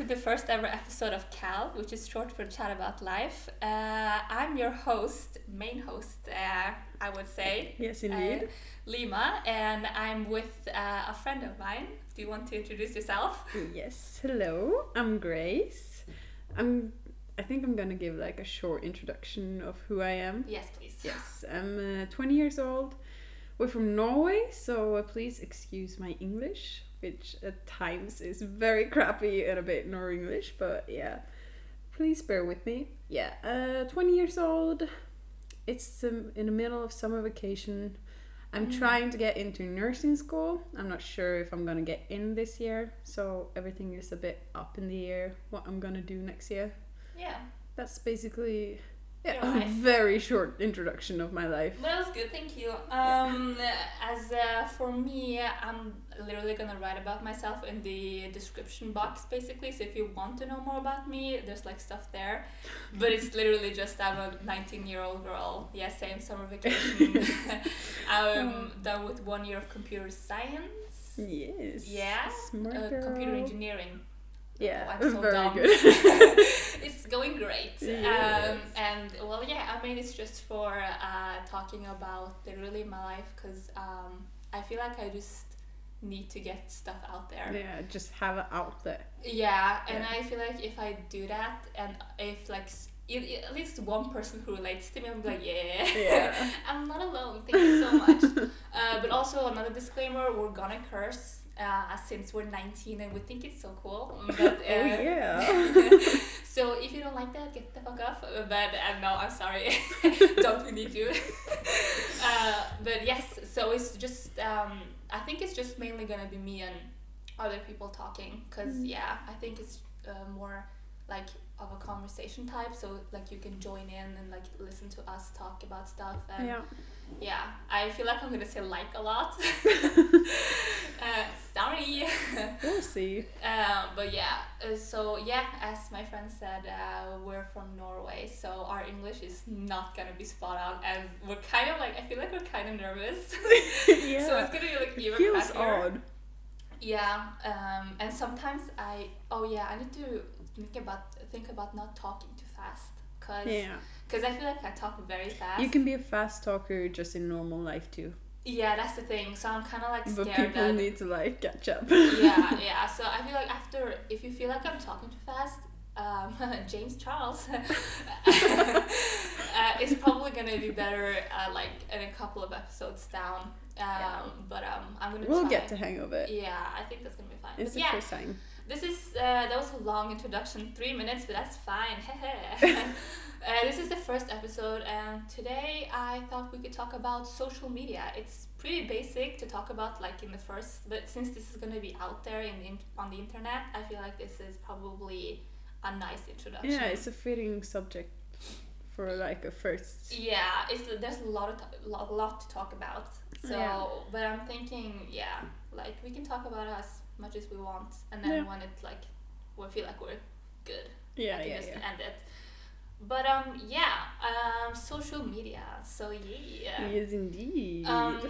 to the first ever episode of CAL, which is short for Chat About Life. Uh, I'm your host, main host, uh, I would say. Yes, indeed. Uh, Lima, and I'm with uh, a friend of mine. Do you want to introduce yourself? Yes, hello. I'm Grace. I'm. I think I'm gonna give like a short introduction of who I am. Yes, please. Yes, I'm uh, 20 years old. We're from Norway, so uh, please excuse my English, which at times is very crappy and a bit nor English, but yeah, please bear with me. Yeah, uh, 20 years old. It's um, in the middle of summer vacation. I'm Mm. trying to get into nursing school. I'm not sure if I'm gonna get in this year, so everything is a bit up in the air. What I'm gonna do next year. Yeah. That's basically yeah, Your a life. very short introduction of my life. Well, that was good, thank you. Um, as uh, for me, I'm literally gonna write about myself in the description box, basically. So if you want to know more about me, there's like stuff there. But it's literally just I'm a 19 year old girl. Yeah, same summer vacation. I'm done with one year of computer science. Yes. Yeah, Smart Uh, computer engineering. Yeah. Oh, I'm so very dumb. good. it's going great. Yes. Um, and well, yeah, I mean, it's just for uh, talking about literally my life because um, I feel like I just need to get stuff out there. yeah, just have it out there. Yeah, and Yeah. I feel like if I do that, and if like s- i- i- at least one person who relates to me, I'm like, yeah, Yeah. I'm not alone. Thank you so much. uh, but also another disclaimer: we're gonna curse. Uh, since we're 19 and we think it's so cool. But, uh, Oh, yeah. So if you don't like that, get the fuck off. Uh, But uh, no, I'm sorry. don't we need you? uh, but yes, so it's just, um, I think it's just mainly gonna be me and other people talking. Cause Mm. yeah, I think it's uh, more like of a conversation type. So like you can join in and like listen to us talk about stuff. And yeah. Yeah, I feel like I'm gonna say like a lot. uh, sorry. We'll see. Uh, but yeah, uh, so yeah, as my friend said, uh, we're from Norway, so our English is not gonna be spot on, and we're kind of like I feel like we're kind of nervous. yeah. so it's gonna be like even feels crappier. odd. Yeah, um, and sometimes I oh yeah I need to think about think about not talking too fast, cause Yeah. 'Cause I feel like I talk very fast. You can be a fast talker just in normal life too. Yeah, that's the thing. So I'm kind of like scared. But people that need to like catch up. yeah, yeah. So I feel like after, if you feel like I'm talking too fast, um, James Charles uh, is probably gonna be better, uh, like in a couple of episodes down. Um, Yeah. But um, I'm gonna. We'll try. get to hang of it. Yeah, I think that's gonna be fine. It's but the yeah, first time. this is uh, that was a long introduction, three minutes, but that's fine. Uh, this is the first episode, and today I thought we could talk about social media. It's pretty basic to talk about, like in the first, but since this is going to be out there in, in on the internet, I feel like this is probably a nice introduction. Yeah, it's a fitting subject for like a first. yeah, it's there's a lot of to- lot, lot to talk about. So, Yeah. but I'm thinking, yeah, like we can talk about as much as we want, and then Yeah. when it like we feel like we're good, Yeah, I can yeah, just yeah. end it. But um, yeah, um, social media. So yeah, Yes, indeed. um,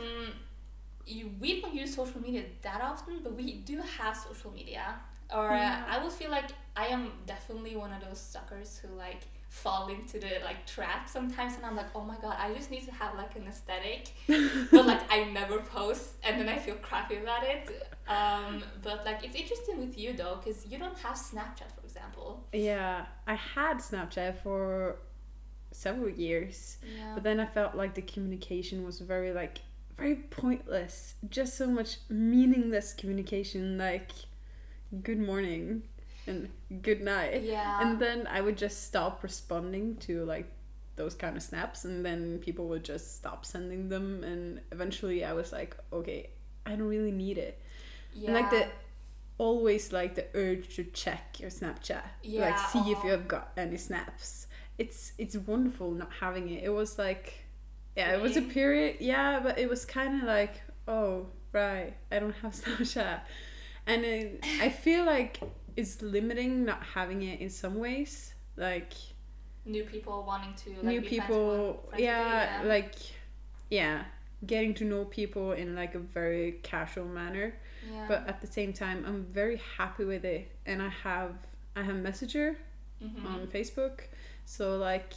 you, we don't use social media that often, but we do have social media. Or Yeah. uh, I would feel like I am definitely one of those suckers who like fall into the like trap sometimes, and I'm like, oh my god, I just need to have like an aesthetic, but like I never post, and then I feel crappy about it. Um, but like it's interesting with you though, because you don't have Snapchat, example. yeah, I had Snapchat for several years. Yeah. But then I felt like the communication was very like very pointless. Just so much meaningless communication like good morning and good night. yeah. And then I would just stop responding to like those kind of snaps and then people would just stop sending them and eventually I was like, okay, I don't really need it. yeah. And like the always like the urge to check your Snapchat. Yeah, Like see if uh-huh. you have got any snaps. It's it's wonderful not having it. It was like yeah, it was a period, yeah, but it was kind of like, oh, right, I don't have Snapchat. And it, I feel like it's limiting not having it in some ways. Like new people wanting to like, new people friends yeah, like yeah getting to know people in like a very casual manner yeah. but at the same time i'm very happy with it and i have I have Messenger Mhm. on Facebook, so like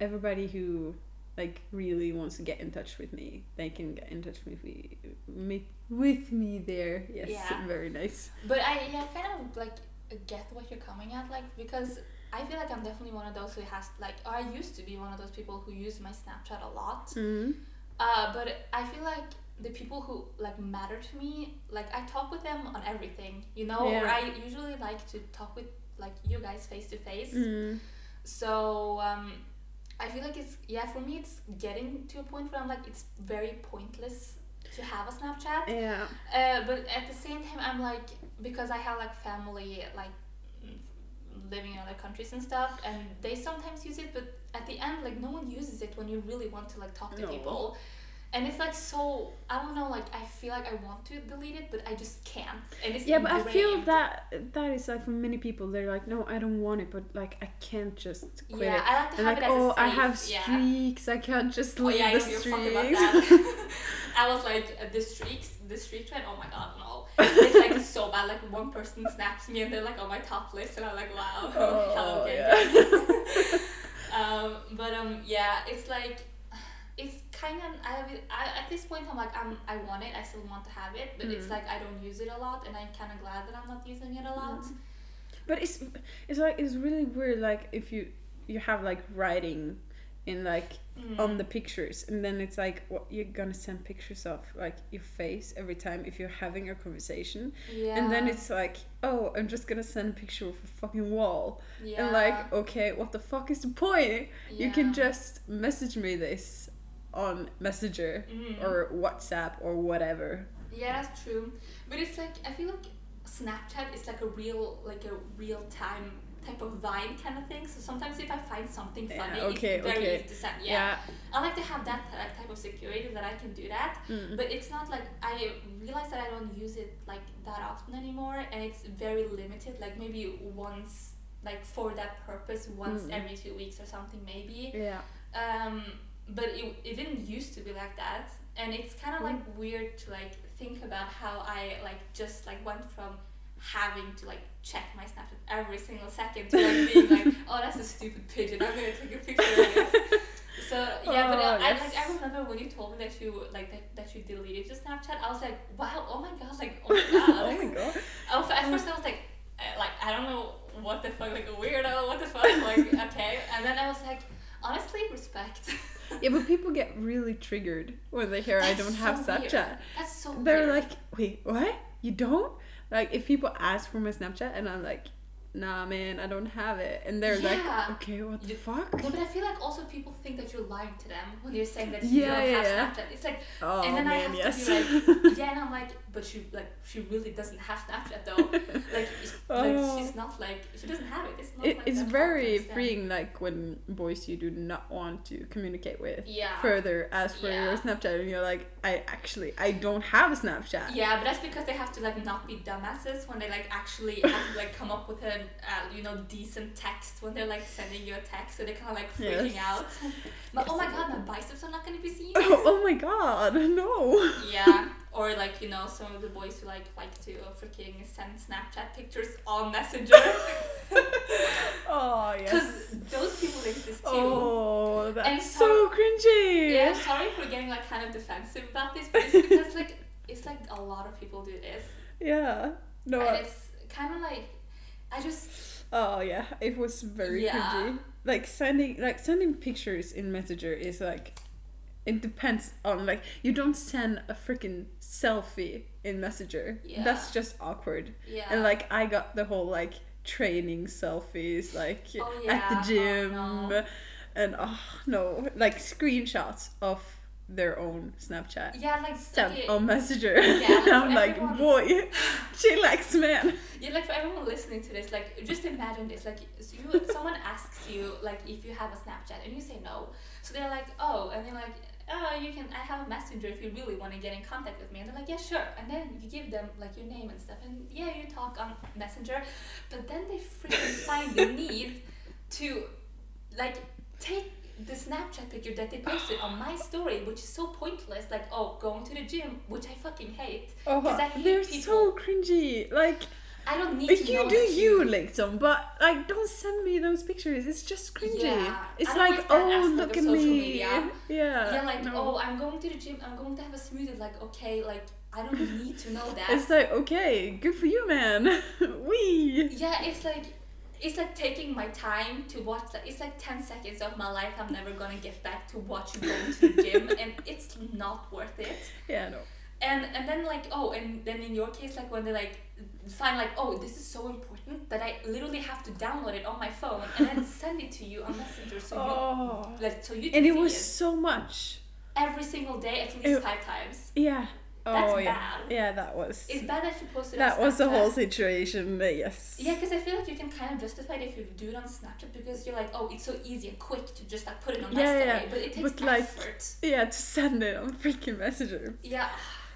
everybody who like really wants to get in touch with me, they can get in touch with me, me with me there. Yes, Yeah. very nice. But I yeah kind of like get what you're coming at like because I feel like I'm definitely one of those who has like or I used to be one of those people who use my Snapchat a lot. Mm. Uh, but I feel like the people who like matter to me, like I talk with them on everything, you know. Or I usually like to talk with like you guys face to face. So um, I feel like it's yeah for me it's getting to a point where I'm like it's very pointless to have a Snapchat. Yeah. Uh, but at the same time, I'm like because I have like family like living in other countries and stuff, and they sometimes use it. But at the end, like no one uses it when you really want to like talk to No. people, and it's like so I don't know. Like I feel like I want to delete it, but I just can't. And it's Yeah, but I feel that that is like for many people, they're like, no, I don't want it, but like I can't just quit yeah, it. I like to And have like, it as oh, I have yeah. streaks. I can't just Oh leave yeah, I the streaks. I was like uh, the streaks, the streak trend. Oh my god, no! It's like so bad. Like one person snaps me and they're like on my top list, and I'm like, wow, Oh, hello, gang, yeah. um, but um, yeah, it's like it's kind of I, I at this point I'm like I'm I want it. I still want to have it, but it's Mm. like I don't use it a lot, and I'm kind of glad that I'm not using it a lot. But it's it's like it's really weird. Like if you you have like writing in like Mm. on the pictures, and then it's like what you're gonna send pictures of like your face every time if you're having a conversation, yeah. and then it's like oh I'm just gonna send a picture of a fucking wall, yeah. and like okay what the fuck is the point? yeah. You can just message me this on Messenger Mm. or WhatsApp or whatever. Yeah, that's true. But it's like I feel like Snapchat is like a real like a real time type of vibe kind of thing. So sometimes if I find something Yeah, funny, okay, it's very okay. easy to send. Yeah. I like to have that type of security that I can do that. Mm. But it's not like I realize that I don't use it like that often anymore, and it's very limited. Like maybe once, like for that purpose, once Mm. every two weeks or something, maybe Yeah. um, but it, it didn't used to be like that and it's kind of like weird to like think about how i like just like went from having to like check my snapchat every single second to like being like oh that's a stupid pigeon i'm gonna take a picture of it so yeah but Oh, uh, I, like i remember when you told me that you like that, that you deleted your snapchat i was like wow oh my god like oh my god oh my god. I was, at first I was like, uh, like I don't know what the fuck, like a weirdo, what the fuck, like okay. And then I was like, honestly, respect. Yeah, but people get really triggered when they hear I don't have so weird. Snapchat. That's so They're weird. like, wait, what? You don't? Like, if people ask for my Snapchat and I'm like, nah, man, I don't have it. And they're Yeah. like, okay, what the You- fuck? No, but I feel like also people think that you're lying to them when you're saying that you Yeah, don't have. Snapchat. It's like, Oh, and then i have yes. to be like yeah and i'm like, but she like she really doesn't have Snapchat though. like, it's- like Oh. she's not like she doesn't have it. It's not It, like it's that hard to very freeing, like when boys you do not want to communicate with Yeah. further ask for your Snapchat, and you're like, I actually, I don't have a Snapchat. Yeah, but that's because they have to like not be dumbasses when they like actually have to like come up with a uh, you know decent text when they're like sending you a text, so they're kind of like freaking Yes. out. But oh my god, my biceps are not gonna be seen. Oh, oh my god, no. yeah, or like you know some of the boys who like like to freaking send Snapchat pictures on Messenger Oh, yes because those people exist too. Oh, that's And so so- cringy. Yeah, sorry for getting like kind of defensive about this, but it's because like it's like a lot of people do this, Yeah. No. and I- it's kind of like I just Oh yeah, it was very Yeah. cringy. Like sending like sending pictures in Messenger is like it depends on like you don't send a freaking selfie in Messenger. Yeah. That's just awkward. yeah. And like I got the whole like training selfies like Oh, at yeah. the Oh, gym no. and oh no like screenshots of their own Snapchat. Yeah, like on Messenger. Yeah, like and I'm like, everyone- boy, likes man. yeah, like for everyone listening to this, like just imagine this, like so you, someone asks you like if you have a Snapchat and you say no, so they're like, oh, and they're like, oh, you can, I have a messenger if you really want to get in contact with me, and they're like, yeah, sure, and then you give them like your name and stuff, and yeah, you talk on Messenger, but then they freaking find the need to like take the Snapchat picture that they posted on my story, which is so pointless, like oh, going to the gym, which I fucking hate. Oh, hate they're people- so cringy. Like, I don't need to you know do you liksom but like don't send me those pictures it's just cringy Yeah, it's like like oh look at me media. yeah yeah, like no. oh, I'm going to the gym. I'm going to have a smoothie. Like okay, like I don't need to know that. it's like okay good for you man we yeah, it's like it's like taking my time to watch. Like it's like ten seconds of my life. I'm never gonna get back to watch going to the gym, and it's not worth it. yeah no and and then like oh and then in your case like when they like find like oh this is so important that I literally have to download it on my phone and then send it to you on Messenger so oh you like so you and it was it so much every single day at least It- five times. yeah That's oh yeah bad. yeah that was It's bad that you posted. that on was the whole situation uh, yes Yeah, because I feel like you can kind of justify it if you do it on Snapchat because you're like, oh, it's so easy and quick to just like put it on Yeah, yesterday, yeah, but it takes but, like, effort. yeah to send it on freaking messenger Yeah,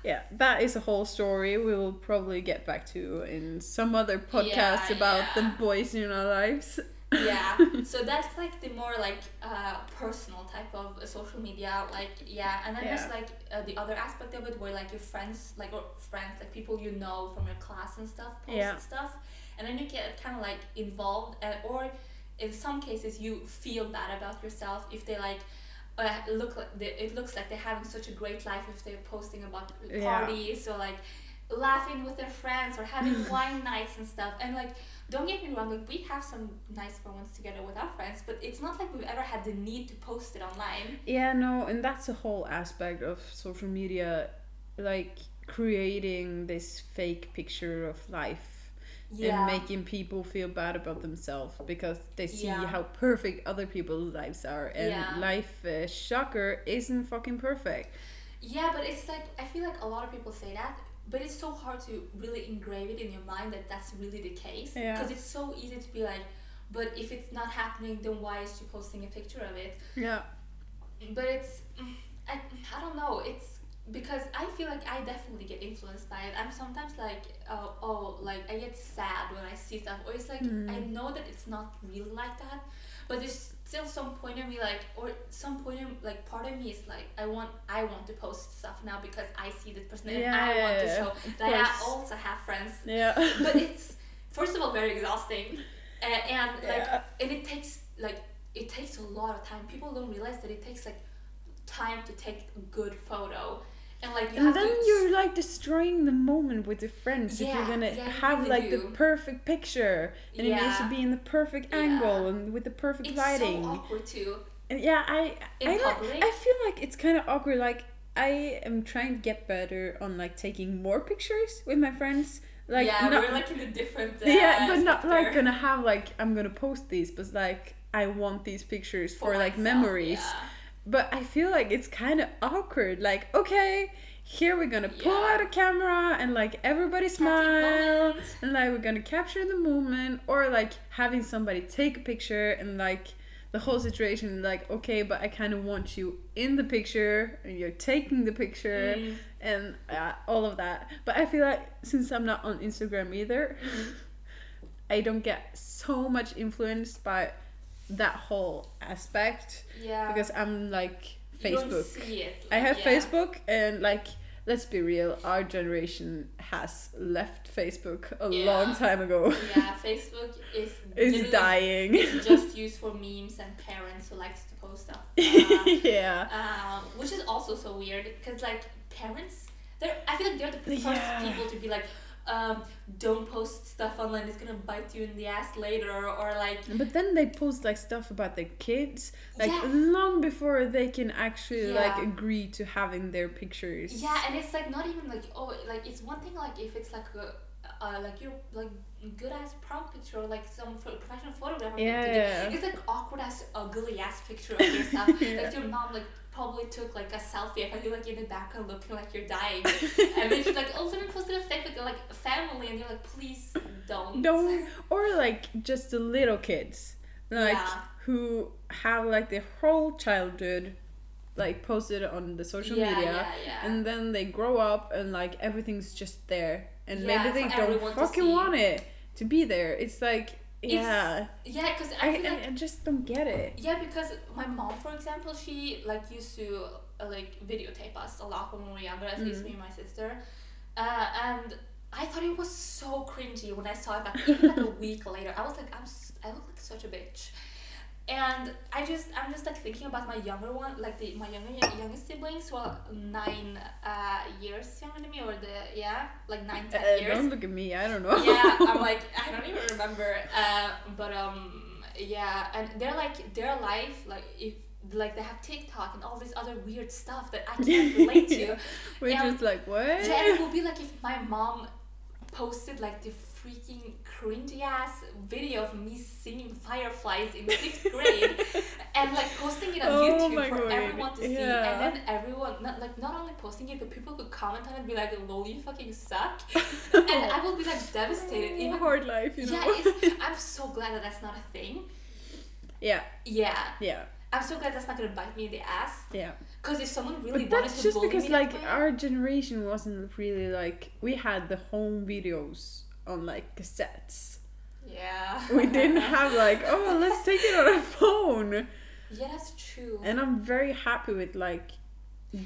yeah that is a whole story we will probably get back to in some other podcast Yeah, about yeah. the boys in our lives yeah so that's like the more like uh, personal type of uh, social media like yeah and then Yeah. there's like uh, the other aspect of it where like your friends like or friends like people you know from your class and stuff post Yeah. stuff and then you get kind of like involved uh, or in some cases you feel bad about yourself if they like uh, look like they, it looks like they're having such a great life if they're posting about Yeah. parties or like laughing with their friends or having wine nights and stuff and like don't get me wrong like we have some nice moments together with our friends but it's not like we've ever had the need to post it online Yeah, no, and that's a whole aspect of social media, like creating this fake picture of life yeah and making people feel bad about themselves because they see Yeah. how perfect other people's lives are, and Yeah. life, uh, shocker, isn't fucking perfect. yeah but it's like i feel like a lot of people say that but it's so hard to really engrave it in your mind that that's really the case Yeah. because it's so easy to be like but if it's not happening then why is she posting a picture of it Yeah, but it's I, I don't know it's because I feel like I definitely get influenced by it. I'm sometimes like oh, oh like I get sad when I see stuff or it's like I know that it's not really like that but there's still some point in me like or some point in like part of me is like I want I want to post stuff now because I see this person and Yeah, I want to show. That I also have friends. Yeah, but it's first of all very exhausting. Uh, and like Yeah. and it takes like it takes a lot of time. People don't realize that it takes like time to take a good photo and like you and then you're like destroying the moment with your friends if you're gonna yeah, have really like the perfect picture and it needs to be in the perfect Yeah. angle and with the perfect it's lighting so awkward too And yeah, I In I, public? I feel like it's kind of awkward. Like I am trying to get better on like taking more pictures with my friends. Like yeah not, we're like in a different uh, yeah, but not like gonna have like I'm gonna post these, but like I want these pictures for, like myself, memories. yeah. But I feel like it's kind of awkward. Like okay, here we're gonna pull Yeah. out a camera and like everybody smile and like we're gonna capture the moment or like having somebody take a picture and like the whole situation like okay but i kind of want you in the picture and you're taking the picture Mm. and uh, all of that but i feel like since i'm not on instagram either i don't get so much influenced by that whole aspect yeah because i'm like facebook see it, I have yeah. Facebook and like let's be real, our generation has left Facebook a Yeah. long time ago. yeah facebook is literally dying. it's just used for memes and parents who likes to post stuff uh, yeah. um, which is also so weird because like parents they're i feel like they're the first Yeah. people to be like um, don't post stuff online it's gonna bite you in the ass later or like But then they post like stuff about their kids, like Yeah. long before they can actually like agree to having their pictures. yeah and it's like not even like oh like it's one thing like if it's like a uh, like your like good ass prom picture or like some professional photographer Yeah, yeah. it's like awkward ass ugly ass picture of yourself Yeah. like your mom like probably took like a selfie. Of you like in the background looking like you're dying. And then she's like oh someone posted a fake with like family and you're like please don't. Don't. Or like just the little kids, like Yeah. who have like their whole childhood, like posted on the social Yeah, media, yeah, and then they grow up and like everything's just there, and maybe they don't fucking want it to be there. It's like It's- yeah, yeah because I, I, like I just don't get it. Yeah, because my mom, for example, she like used to uh, like videotape us a lot when we were younger. At least Mm. me and my sister, uh, and I thought it was so cringy when I saw it back even like a week later. I was like, I'm i look like such a bitch. And I just I'm just like thinking about my younger one, like the my younger youngest siblings who are nine uh, years younger than me, or the yeah, like nine ten Uh, years. don't look at me. I don't know. yeah, I'm like I don't even remember. Uh, but um, yeah, and they're like their life, like if like they have TikTok and all this other weird stuff that I can't relate to. We're Yeah. just like what? Yeah, it would be like if my mom posted like the freaking cringy ass video of me singing Fireflies in fifth grade and like posting it on Oh YouTube for God, everyone to see. yeah. And then everyone, not like not only posting it, but people could comment on it and be like, lol, you fucking suck. and I will be like devastated. Oh, Even hard life, you know. yeah, it's, I'm so glad that that's not a thing. yeah, Yeah, yeah, I'm so glad that's not gonna bite me in the ass. yeah. Because if someone really But wanted that's to just bully because me that like way- our generation wasn't really like we had the home videos on like cassettes. yeah, We didn't have like oh let's take it on a phone. Yeah, that's true. And I'm very happy with like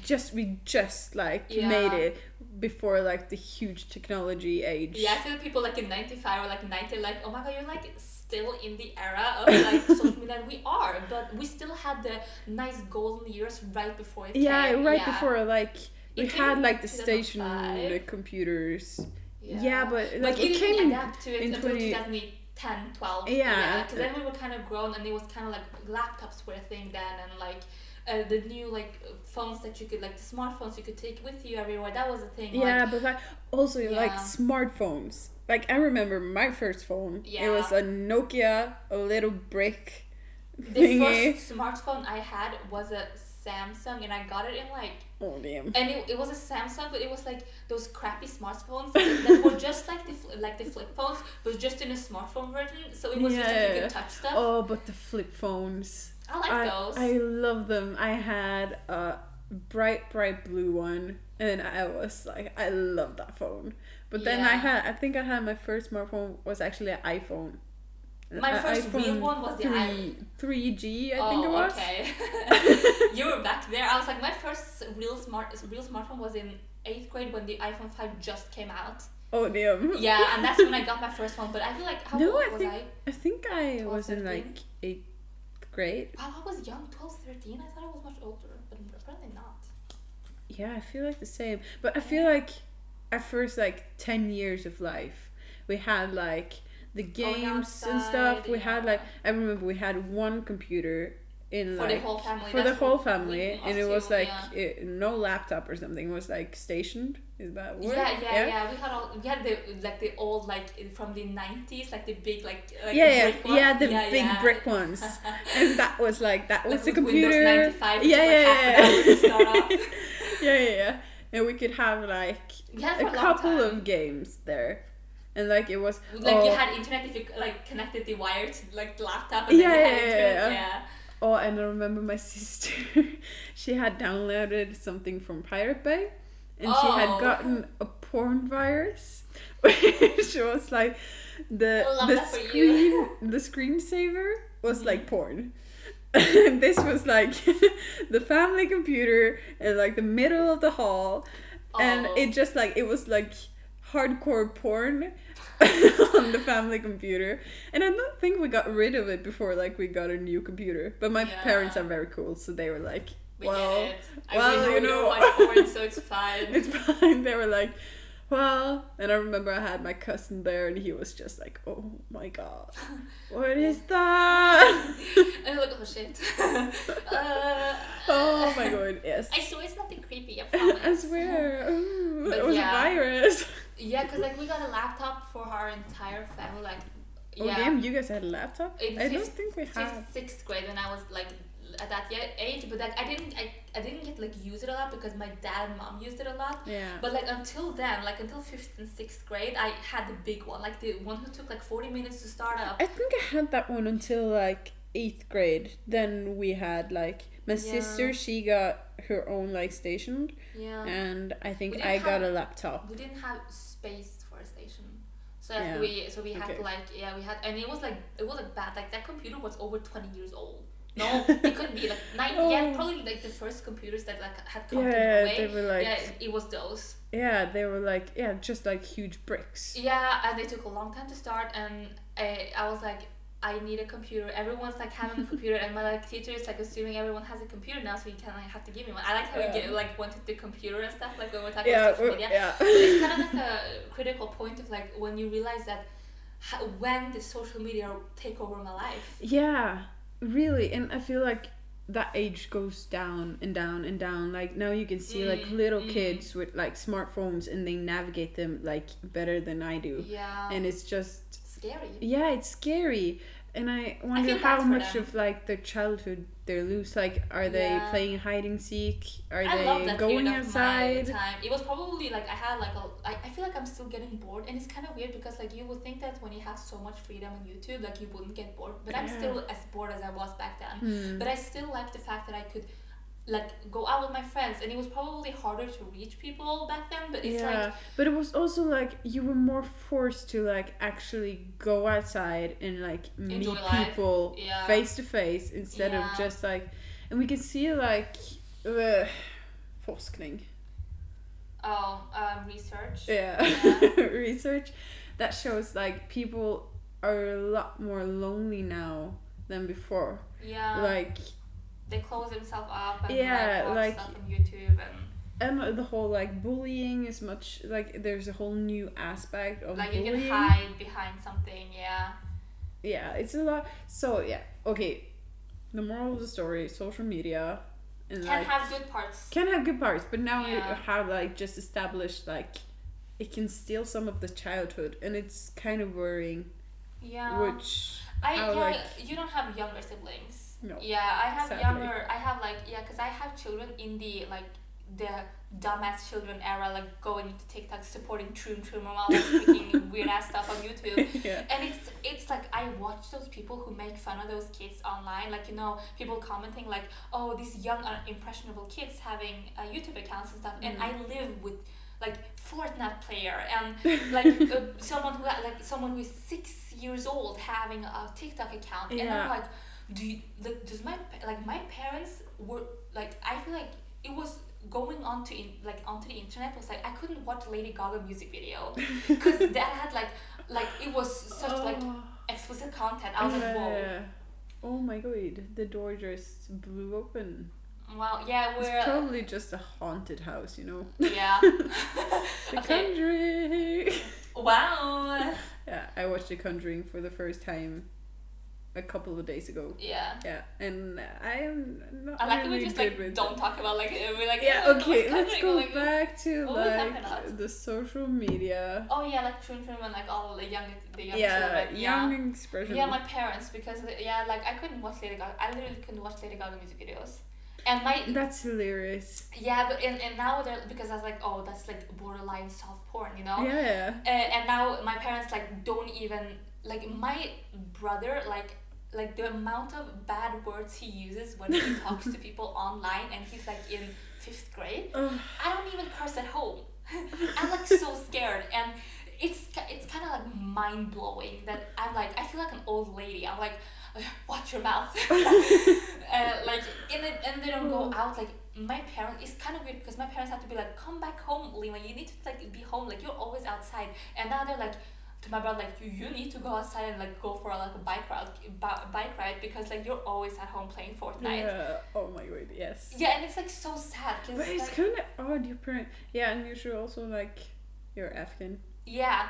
just we just like Yeah. made it before like the huge technology age. Yeah, I feel like people like in 95 or like 90, like, oh my god, you're like still in the era of like social media. We are, but we still had the nice golden years right before it Yeah, came. right yeah. before like we had like the 2005. station computers. Yeah, but like But you it came in adapt to it in until 20 2010, 12. Yeah. Because then we were kind of grown and it was kind of like laptops were a thing then and like uh, the new like phones that you could like the smartphones you could take with you everywhere that was a thing Yeah, like, but like also like smartphones. Like I remember my first phone. yeah. It was a Nokia, a little brick the thingy. first smartphone I had was a Samsung and I got it in like Oh damn. and it, it was a Samsung, but it was like those crappy smartphones that were just like the like the flip phones, but just in a smartphone version. So it was just like you could touch stuff. Oh, but the flip phones. I like I, those. I love them. I had a bright, bright blue one, and I was like, I love that phone. But then I had, I think I had my first smartphone was actually an iPhone. My first real one was the i- 3, 3G, I oh, think it oh, was. okay. you were back there. I was like, my first real smart real smartphone was in eighth grade when the iPhone five just came out. Oh damn. Yeah, and that's when I got my first one. But I feel like how No, old I was think- I? I think I 12, was in like eighth grade. Wow, I was young, 12, 13. I thought I was much older, but apparently not. Yeah, I feel like the same. But I feel like at first like ten years of life, we had like the games and stuff. We had like I remember we had one computer in For like the whole family. for the whole family, and it was like yeah. it, no laptop or something. It was like stationed. Is that word? Yeah, yeah, yeah, We had all we had the like the old like from the nineties, like the big like, like Yeah, yeah, yeah, the Yeah, big yeah. brick ones, and that was like that was Like the Windows computer. 95, yeah, yeah, half an hour to start yeah. yeah, yeah, yeah. And we could have like We had it for a a couple of games there, and like it was Like oh, you had internet if you like connected the wire to like the laptop and Yeah, then you had yeah, internet. yeah. Yeah. Oh, and I remember my sister, she had downloaded something from Pirate Bay, and she Oh. had gotten a porn virus, which was like the the screen the screensaver was Mhm. like porn. and this was like the family computer in like the middle of the hall, and Oh. it just like it was like hardcore porn on the family computer and i don't think we got rid of it before like we got a new computer but my Yeah. parents are very cool so they were like We well get it. I well, you know. porn, so it's fine. it's fine they were like well and i remember i had my cousin there and he was just like oh my god what is that and I'm like, oh shit. uh, oh my god yes I swear it's nothing creepy. I promise. i swear it was yeah. a virus Yeah, because like we got a laptop for our entire family. Like, oh yeah, damn you guys had a laptop In i don't think we had fifth, sixth grade when I was like at that age. But like I didn't, I, I didn't get like use it a lot because my dad and mom used it a lot. yeah But like until then, like until fifth and sixth grade, I had the big one, like the one who took like forty minutes to start up. I think I had that one until like eighth grade. Then we had like my Yeah. sister. She got her own like station, Yeah. and I think I didn't got have- a laptop. we didn't have space for a station so Yeah. we so we had Okay. like yeah we had and it was like it was like bad like that computer was over 20 years old no it couldn't be like 19 and yeah, Oh. probably like the first computers that like had come Yeah, they were like yeah, it, it was those. yeah, they were like yeah, just like huge bricks. Yeah, and they took a long time to start, and I, I was like, I need a computer. Everyone's like having a computer, and my like teacher is like assuming everyone has a computer now, so you kind of like, have to give me one. I like how Yeah. we get like wanted the computer and stuff like when we're talking Yeah, about social media. yeah. it's kind of like a critical point of like when you realize that how, when the social media take over my life. Yeah, really. And I feel like that age goes down and down and down. Like now you can see like Mm, little mm. kids with like smartphones and they navigate them like better than I do. Yeah, And it's just scary. yeah, it's scary. And I wonder feel how much them. of like their childhood they lose. Like, are they Yeah. playing hide and seek? Are I they going outside? time. It was probably like I had like a. I, I feel like I'm still getting bored, and it's kind of weird because like you would think that when you have so much freedom on YouTube, like you wouldn't get bored. But I'm still as bored as I was back then. Hmm. But I still like the fact that I could, like, go out with my friends, and it was probably harder to reach people back then. But it's yeah, like but it was also like you were more forced to like actually go outside and like meet life. people Yeah. face to face instead Yeah. of just like, and we can see like, uh, forskning. oh um, research. Yeah, Yeah. research that shows like people are a lot more lonely now than before. Yeah. like they close themselves up and Yeah, like, like- stuff on YouTube and and the whole like bullying is much like there's a whole new aspect of like you can hide behind something. Yeah. yeah it's a lot so yeah okay the moral of the story social media and Can like have good parts. can have good parts but now we Yeah. have like just established like it can steal some of the childhood and it's kind of worrying Yeah. which I yeah, like- you don't have younger siblings. No, Yeah, I have sadly. younger. I have like yeah, cause I have children in the like the dumbass children era, like going into TikTok supporting Troom Troom and all that freaking weird ass stuff on YouTube. yeah And it's it's like I watch those people who make fun of those kids online, like you know people commenting like, oh these young uh, impressionable kids having uh, YouTube accounts and stuff, and Mm. I live with like Fortnite player and like uh, someone who like someone who is six years old having a TikTok account, and I'm Yeah. like, do you, like does my like my parents were like I feel like it was going onto in, like onto the internet was like I couldn't watch Lady Gaga music video because that had like like it was such like Oh. explicit content. I was like, whoa, Oh my god, the door just blew open. wow, yeah, It's we're probably just a haunted house, you know? yeah, The Okay. Conjuring! wow, yeah, I watched The Conjuring for the first time a couple of days ago. yeah. Yeah, and I am not I like really we just like don't talk about like we're like Yeah, "Oh, okay, let's go Like, back to what was happening like the social media. Oh yeah, like Troom Troom and like all the young the young Yeah, children. Yeah. young expression. Yeah, my parents because yeah, like I couldn't watch Lady Gaga. I literally couldn't watch Lady Gaga music videos. And my That's hilarious. yeah, but and, and now they're because I was like, oh, that's like borderline soft porn, you know. Yeah. Uh, and now my parents like don't even like my brother like like the amount of bad words he uses when he talks to people online and he's like in fifth grade i don't even curse at home. I'm like so scared. And it's it's kind of like mind-blowing that i'm like i feel like an old lady. I'm like "Uh, watch your mouth. Uh, like and, it, and they don't go out like my parents it's kind of weird because my parents have to be like come back home lima. You need to like be home. Like you're always outside. And now they're like to my brother like you, you need to go outside and like go for like a bike ride bi- bike ride because like you're always at home playing Fortnite yeah. Oh my god, yes. Yeah, and it's like so sad But it's like, kind of odd. Your parent. Yeah, and you should also like. You're Afghan. yeah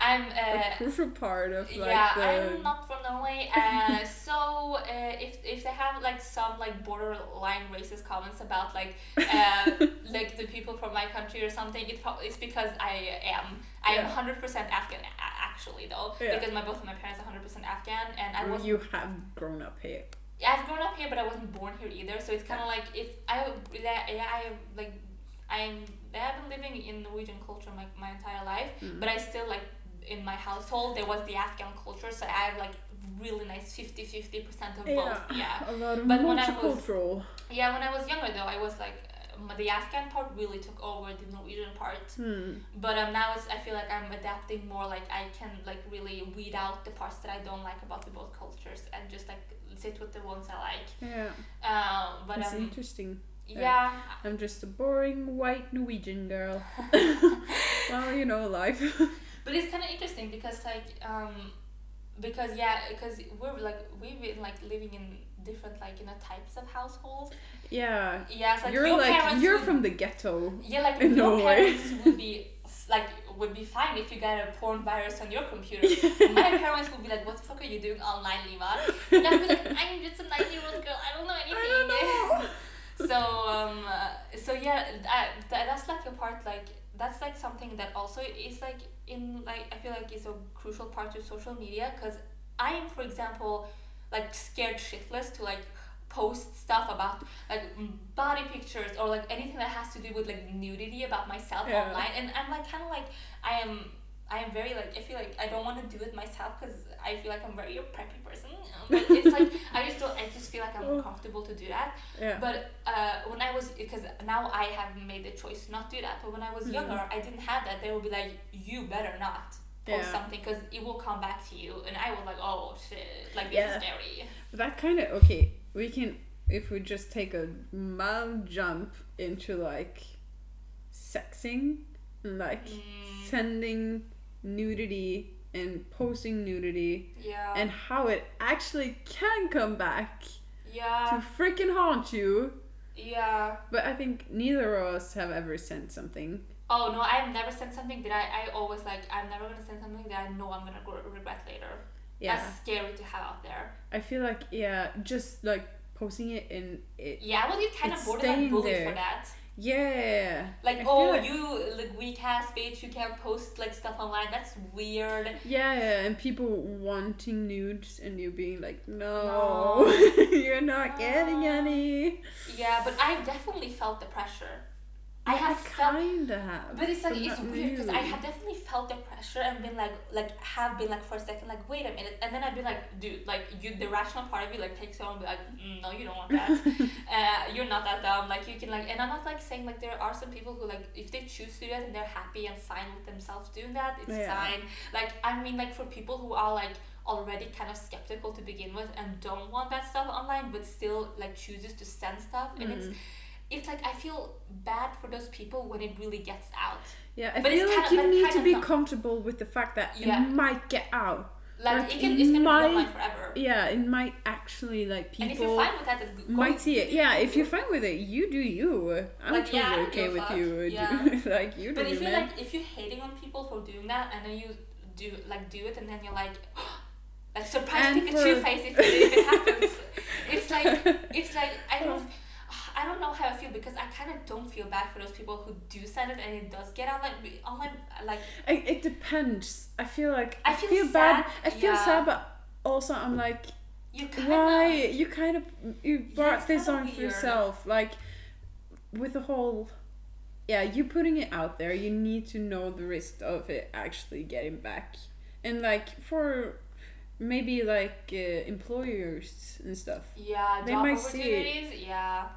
I'm a uh, crucial part of like yeah, the. I'm not from Norway. Uh, so uh, if if they have like some like borderline racist comments about like uh, like the people from my country or something, it pro- it's because I am I am Yeah. hundred percent Afghan actually though Yeah. because my both of my parents are hundred percent Afghan and I was you have grown up here. yeah, I've grown up here, but I wasn't born here either. So it's kind of like if I yeah, yeah I like I'm I've been living in Norwegian culture my, my entire life, Mm. but I still like in my household there was the Afghan culture, so I have like really nice 50-50 percent of both. Yeah. A lot of But when I was- multicultural. Yeah, when I was younger though, I was like uh, the Afghan part really took over the Norwegian part. Hmm. But um, now it's I feel like I'm adapting more. Like I can like really weed out the parts that I don't like about the both cultures and just like sit with the ones I like. Yeah. Um, but That's um, interesting. yeah, I'm just a boring white Norwegian girl. well, you know, life. but it's kind of interesting because like um, because yeah, because we're like we've been like living in different like you know types of households. yeah. Yeah, it's like you're your like you're would- from the ghetto. Yeah, like in your Norway. parents would be like would be fine if you got a porn virus on your computer. My parents would be like, "What the fuck are you doing online, Lima?" And I'd be like, "I'm just a nine-year-old girl. I don't know anything." I don't know. so um, uh, so yeah, that that's like a part like that's like something that also is like in like I feel like it's a crucial part to social media because I am, for example, like scared shitless to like post stuff about like mm, body pictures or like anything that has to do with like nudity about myself Yeah. online and I'm like kind of like I am I am very like I feel like I don't want to do it myself because I feel like I'm very a preppy person but it's like I just don't I just feel like I'm uncomfortable to do that Yeah. but uh, when I was, because now I have made the choice not to do that. But when I was Mhm. younger, I didn't have that. They would be like, "You better not post Yeah. something because it will come back to you." And I was like, "Oh shit! Like this Yeah. is scary." That kind of okay. We can if we just take a mild jump into like sexing like Mm, sending nudity and posting nudity yeah. and how it actually can come back yeah. to freaking haunt you. Yeah. But I think neither of us have ever sent something. Oh no, I've never sent something that I, I always like. I'm never gonna send something that I know I'm gonna regret later. Yeah. That's scary to have out there. I feel like yeah, just like posting it in it. Yeah, well, you kind of borderline bullied there. for that. Yeah. Like, I oh, like- you like weak ass bitch, you can't post like stuff online. That's weird. Yeah, yeah, and people wanting nudes and you being like, no, No. you're not getting any. Yeah, but I've definitely felt the pressure. I have felt, kinda have. but it's like it's weird because I have definitely felt the pressure and been like, like have been like for a second, like wait a minute, and then I'd be like, dude, like you, the rational part of you like takes over and be like, mm, no, you don't want that. uh, you're not that dumb. Like you can like, and I'm not like saying like there are some people who like if they choose to do that and they're happy and fine with themselves doing that, it's Yeah. fine. Like I mean, like for people who are like already kind of skeptical to begin with and don't want that stuff online, but still like chooses to send stuff, and Mm. it's like I feel bad for those people when it really gets out. Yeah, I But it's feel like kinda- you need to be not- comfortable with the fact that Yeah. it might get out. Like, Like, it can, it it's gonna might- be online forever. Yeah, it might actually like people. and if you're fine with that, then go might see it. Yeah, if you. you're fine with it, you do you. I'm Like, totally yeah, okay with fuck. you. Yeah. Like you do But if you're man. like if you're hating on people for doing that, and then you do like do it, and then you're like. Like surprise And Pikachu for- face if it, if it happens. It's like it's like I don't oh. I don't know how I feel because I kind of don't feel bad for those people who do send it and it does get online. Online like It, it depends. I feel like I I feel feel, bad. I feel yeah. sad, but also I'm like, you kind why you kind of you brought it's this on for yourself, like with the whole. Yeah, you putting it out there. You need to know the risk of it actually getting back, and like for maybe like uh, employers and stuff. yeah They job might see it. opportunities yeah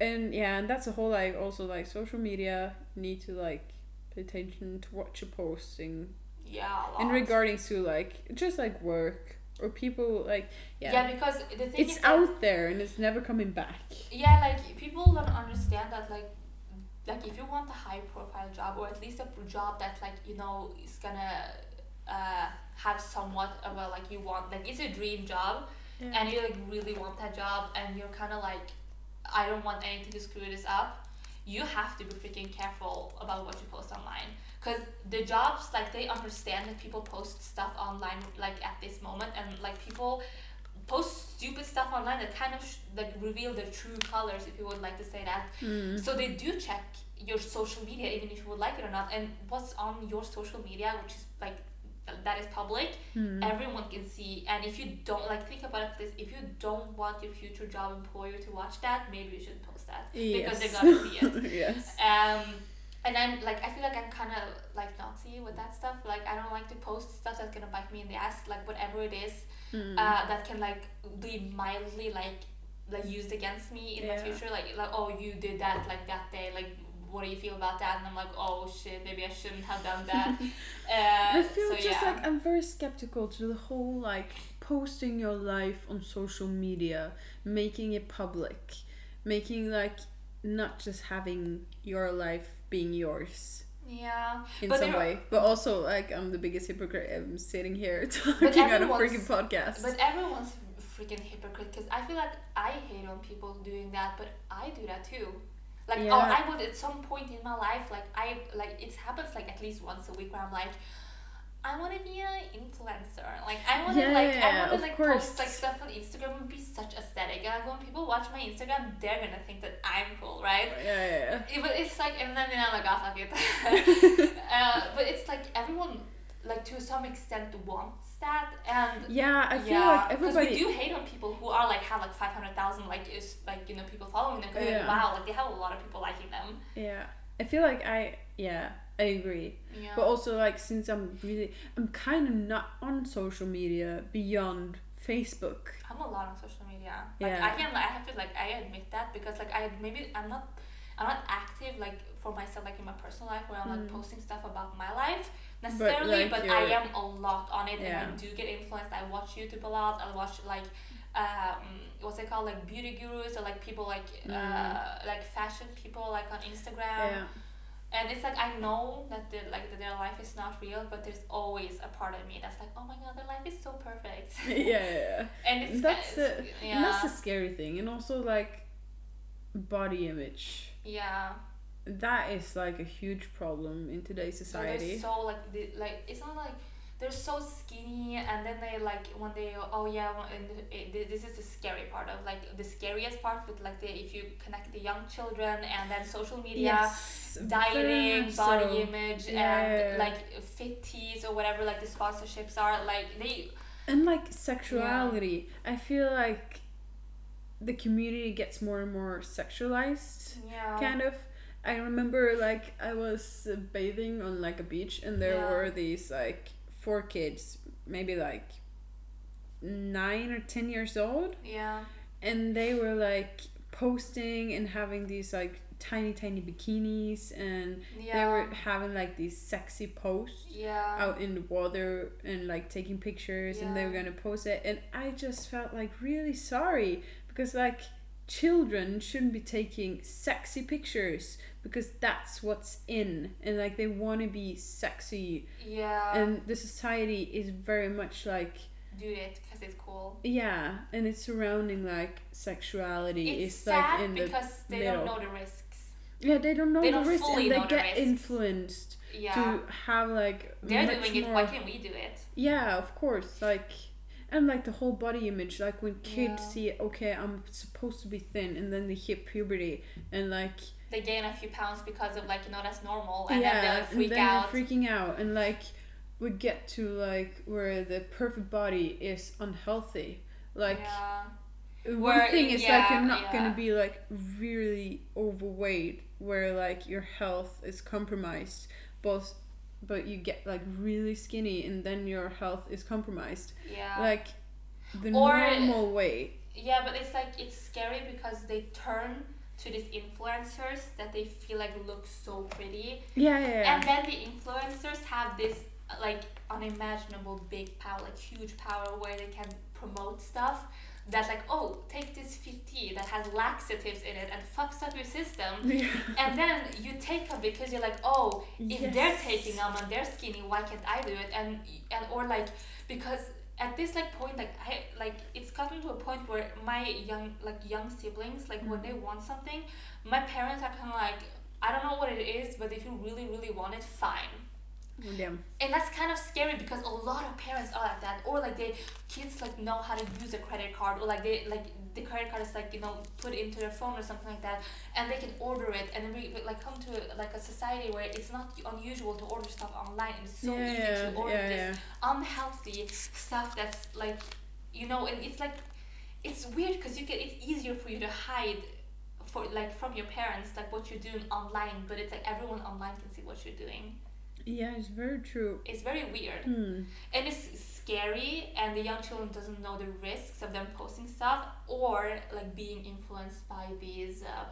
and yeah and that's a whole like also like social media need to like pay attention to what you're posting yeah a and regarding to like just like work or people like yeah, yeah. because the thing it's out there and it's never coming back yeah like people don't understand that like like if you want a high profile job or at least a job that like you know is gonna uh, have somewhat of a like you want like it's a dream job yeah. and you like really want that job and you're kind of like i don't want anything to screw this up. You have to be freaking careful about what you post online. Because the jobs like they understand that people post stuff online like at this moment and like people post stupid stuff online that kind of sh- like reveal their true colors if you would like to say that. Mm. so they do check your social media even if you would like it or not. And what's on your social media which is like that is public Mm. everyone can see and if you don't like think about it this if you don't want your future job employer to watch that maybe you shouldn't post that because they're gonna see it yes um and i'm like i feel like i'm kind of like nazi with that stuff like i don't like to post stuff that's gonna bite me in the ass like whatever it is Mm. uh, that can like be mildly like like used against me in Yeah. the future. Like like oh you did that like that day like. What do you feel about that? And I'm like, oh shit, maybe I shouldn't have done that. uh, I feel so, just yeah. like I'm very skeptical to the whole like posting your life on social media, making it public, making like not just having your life being yours yeah. in But some way, but also like I'm the biggest hypocrite. I'm sitting here talking on a freaking podcast. But everyone's freaking hypocrite because I feel like I hate on people doing that, but I do that too. Like, Yeah. or I would at some point in my life, like I like it happens like at least once a week where I'm like, I want to be an influencer. Like I want to Yeah, like I want to like course. post like stuff on Instagram and be such aesthetic. And like when people watch my Instagram, they're gonna think that I'm cool, right? yeah, yeah, Yeah, but it's like, and then I'm like, oh, fuck it. uh, but it's like everyone, like to some extent, wants that, and yeah. I feel yeah, like everybody. we do hate on people who are like have like five hundred thousand like is like you know people following them. Yeah. wow, like they have a lot of people liking them. Yeah, I feel like I yeah I agree. Yeah. But also like since I'm really I'm kind of not on social media beyond Facebook. I'm a lot on social media. Like Yeah. I can I have to like I admit that because like I maybe I'm not I'm not active like for myself like in my personal life where I'm like Mm. posting stuff about my life necessarily like, but, I am a lot on it Yeah. and I do get influenced. I watch YouTube a lot. I watch like um what's it called like beauty gurus or like people like uh like fashion people like on Instagram yeah. and it's like I know that the, like that their life is not real but there's always a part of me that's like oh my god their life is so perfect yeah, yeah. and it's That's it's- the yeah and that's the scary thing, and also like body image. yeah That is like a huge problem in today's So society. they're so like they, like it's not like they're so skinny and then they like when they oh yeah and it, this is the scary part of like the scariest part with like the if you connect the young children and then social media yes, dieting body so. image Yeah. and like fit teas or whatever like the sponsorships are like they and like sexuality. I feel like the community gets more and more sexualized. yeah kind of i remember like i was bathing on like a beach and there Yeah. were these like four kids maybe like nine or ten years old. Yeah. And they were like posting and having these like tiny tiny bikinis and they were having like these sexy posts yeah. out in the water and like taking pictures and they were gonna post it. And i just felt like really sorry because like children shouldn't be taking sexy pictures because that's what's in and like they want to be sexy yeah and the society is very much like do it because it's cool yeah and it's surrounding like sexuality it's is sad like in the because they middle. don't know the risks yeah they don't know they the don't risks and they the get risks. influenced yeah to have like they're doing it more why can't we do it Yeah, of course. Like, and like the whole body image. Like when kids Yeah. see, okay, I'm supposed to be thin, and then they hit puberty, and like, they gain a few pounds because of like you know that's normal and yeah, then and freak then out they're freaking out, and like, we get to like where the perfect body is unhealthy. Like, yeah one Where- thing is like yeah, you're not gonna be like really overweight, where like your health is compromised, both. But you get like really skinny, and then your health is compromised. yeah like the Or- normal way. yeah but it's like it's scary because they turn to these influencers that they feel like look so pretty Yeah, yeah, yeah. and then the influencers have this like unimaginable big power like huge power where they can promote stuff that like oh take this fit tea that has laxatives in it and fucks up your system yeah. and then you take them because you're like oh if they're taking them and they're skinny why can't i do it and and or like because at this like point like i like it's gotten to a point where my young like young siblings like when Mm. they want something my parents are kind of like i don't know what it is but if you really really want it fine yeah. and that's kind of scary because a lot of parents are like that. Or like they kids like know how to use a credit card. Or like they like the credit card is like you know put into their phone or something like that. And they can order it. And we we, like come to like a society where it's not unusual to order stuff online. And it's so yeah, easy yeah, to order this unhealthy stuff that's like you know and it's like it's weird because you can it's easier for you to hide for like from your parents like what you're doing online. But it's like everyone online can see what you're doing Yeah, it's very true. It's very weird. Hmm. and it's scary and the young children doesn't know the risks of them posting stuff or like being influenced by these uh,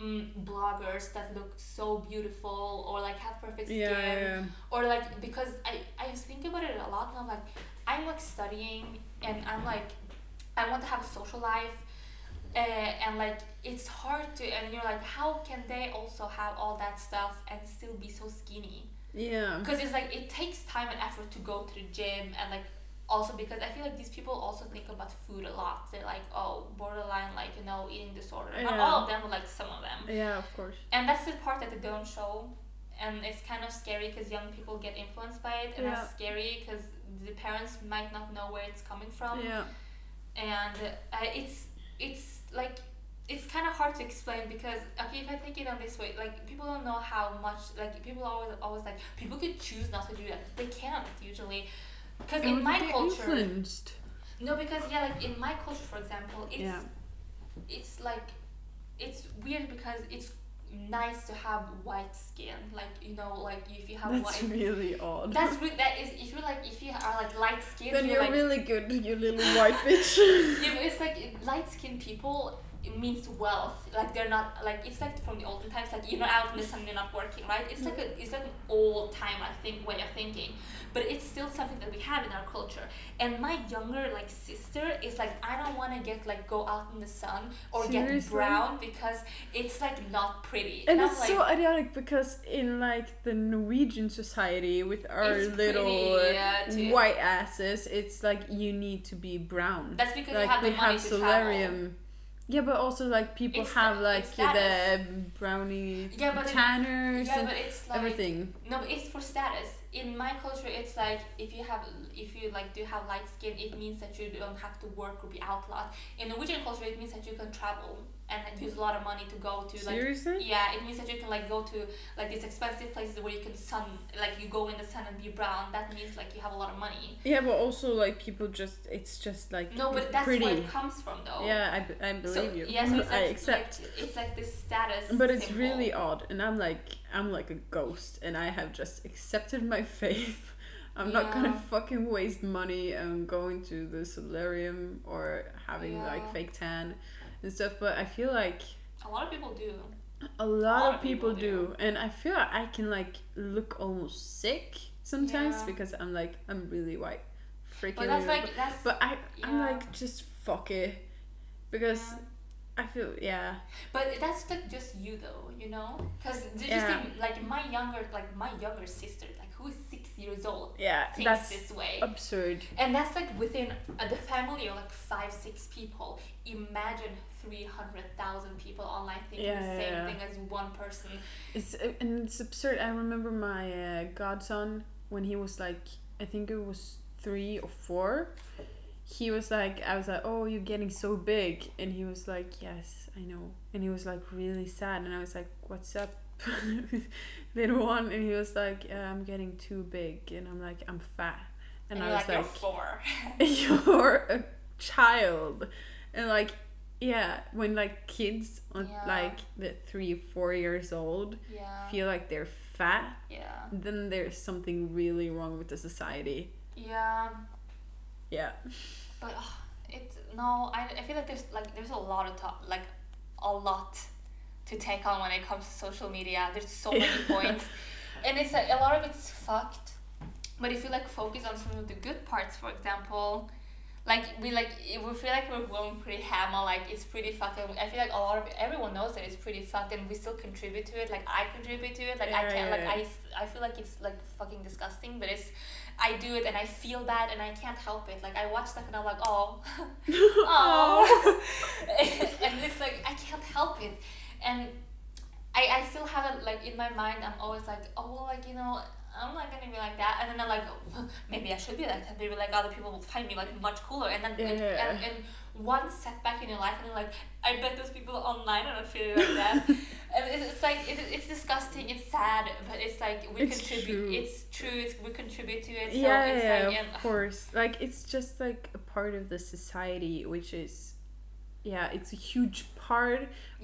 mm, bloggers that look so beautiful or like have perfect skin Yeah, yeah, or like because I, I was thinking about it a lot and I'm like I'm like studying and I'm like I want to have a social life uh, and like it's hard to and you're like how can they also have all that stuff and still be so skinny yeah. because it's like it takes time and effort to go to the gym and like also because I feel like these people also think about food a lot. They're like, oh, borderline, like you know, eating disorder. Not all of them, but like some of them. Yeah, of course. And that's the part that they don't show. And it's kind of scary because young people get influenced by it, and Yeah. that's scary because the parents might not know where it's coming from Yeah. and uh, it's it's like it's kind of hard to explain because okay if i take it on this way like people don't know how much like people always always like people could choose not to do that they can't usually because in my you culture influenced. no because yeah like in my culture for example it's Yeah. it's like it's weird because it's nice to have white skin like you know like if you have white That's white really odd. that's re- that is if you're like if you are like light skinned then you're, you're like really good, you little white bitch. yeah, but it's like light skinned people it means wealth. Like they're not like it's like from the olden times. Like you're not out in the sun, you're not working, right? It's like a mm-hmm. it's like an old time I think way of thinking, but it's still something that we have in our culture. And my younger like sister is like I don't want to get like go out in the sun or get brown because it's like not pretty. And I'm it's like, so idiotic because in like the Norwegian society with our little pretty, yeah, white asses, it's like you need to be brown. that's because like you have the we money have to travel. Yeah, but also like people It's have like the status. Um, brownie Yeah, but it- tanners Yeah, and but it's like everything. No, but it's for status. In my culture, it's like if you have, if you like do have light skin, it means that you don't have to work or be out a lot. In Norwegian culture, it means that you can travel and use a lot of money to go to like. Seriously? Yeah, it means that you can like go to like these expensive places where you can sun, like you go in the sun and be brown. That means like you have a lot of money. Yeah, but also like people just it's just like No, but that's pretty. where it comes from, though. Yeah, i, I believe So, you. Yeah, so it's I accept. Like, it's like this status. But it's symbol. really odd, and I'm like, I'm like a ghost, and I have just accepted my fate. I'm not gonna fucking waste money on going to the solarium or having like fake tan and stuff. But I feel like A lot of people do. a lot, of people, do. and I feel like I can like look almost sick sometimes Yeah. because I'm like I'm really white, freaking. But that's like that's. but I I'm like just fuck it, because yeah. I feel yeah. But that's like just you though, you know, because just Yeah. think, like my younger, like my younger sister, like who is six years old, Yeah, thinks that's this way, absurd. and that's like within uh, the family of like five, six people. Imagine three hundred thousand people online thinking Yeah, the same yeah. thing as one person. It's uh, and it's absurd. I remember my uh, godson when he was like, I think it was three or four. He was like, I was like, oh, you're getting so big, and he was like, yes, I know, and he was like really sad, and I was like, what's up, little one, and he was like, yeah, I'm getting too big, and I'm like, I'm fat, and, And, I was like, like, you're four. you're a child and like yeah when like kids on Yeah. like the three four years old yeah. feel like they're fat Yeah. then there's something really wrong with the society Yeah. yeah But uh, it's no, I, I feel like there's like there's a lot of talk, like a lot to take on when it comes to social media. There's so many points, and it's like a lot of it's fucked. But if you like focus on some of the good parts, for example, like we like we feel like we're going pretty hammer, like it's pretty fucked. And I feel like a lot of everyone knows that it's pretty fucked, and we still contribute to it. Like I contribute to it. Like I can't. yeah, Like yeah. I I feel like it's like fucking disgusting, but it's I do it and I feel bad and I can't help it. Like I watch stuff and I'm like, oh, oh, and it's like I can't help it, and I I still have it like in my mind. I'm always like, oh, well, like you know. I'm not gonna be like that, and then I'm like, well, maybe I should be like that. Maybe like other people will find me like much cooler, and then Yeah, and, and, and one setback in your life, and you're like, I bet those people online are not feeling like that. and it's, it's like it, it's disgusting, it's sad, but it's like we It's contribute. true. It's true. It's we contribute to it. So yeah it's yeah like, of course like it's just like a part of the society which is yeah it's a huge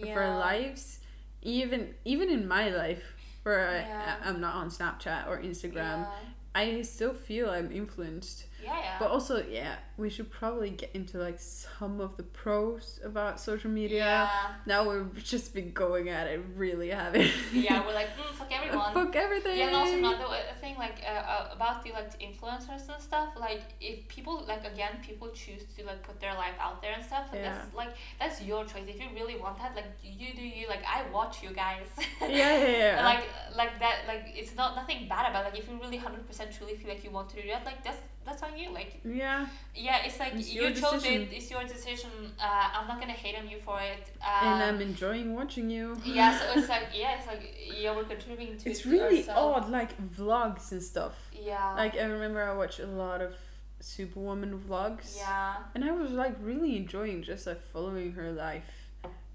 of our lives even even in my life where I, Yeah. I'm not on Snapchat or Instagram. Yeah. I still feel I'm influenced. Yeah, yeah. But also, yeah, we should probably get into like some of the pros about social media. Yeah. Now we've just been going at it really heavy. Yeah, we're like, mm, fuck everyone. Fuck everything. Yeah, and also another uh, thing like uh, uh, about the like influencers and stuff. Like if people like again people choose to like put their life out there and stuff. Like, Yeah. That's like that's your choice. If you really want that, like you do you. Like I watch you guys. Yeah, yeah, yeah. like like that. Like it's not nothing bad about. Like if you really hundred percent truly feel like you want to do that, like that's that's on you. Like yeah. yeah, it's like It's you chose decision. it. It's your decision. Uh, I'm not gonna hate on you for it. Um, and I'm enjoying watching you. yeah, so it's like yeah, it's like yeah, we're contributing to. It's it really ourselves. odd, like vlogs and stuff. Yeah. Like I remember I watched a lot of Superwoman vlogs. yeah. And I was like really enjoying just like following her life.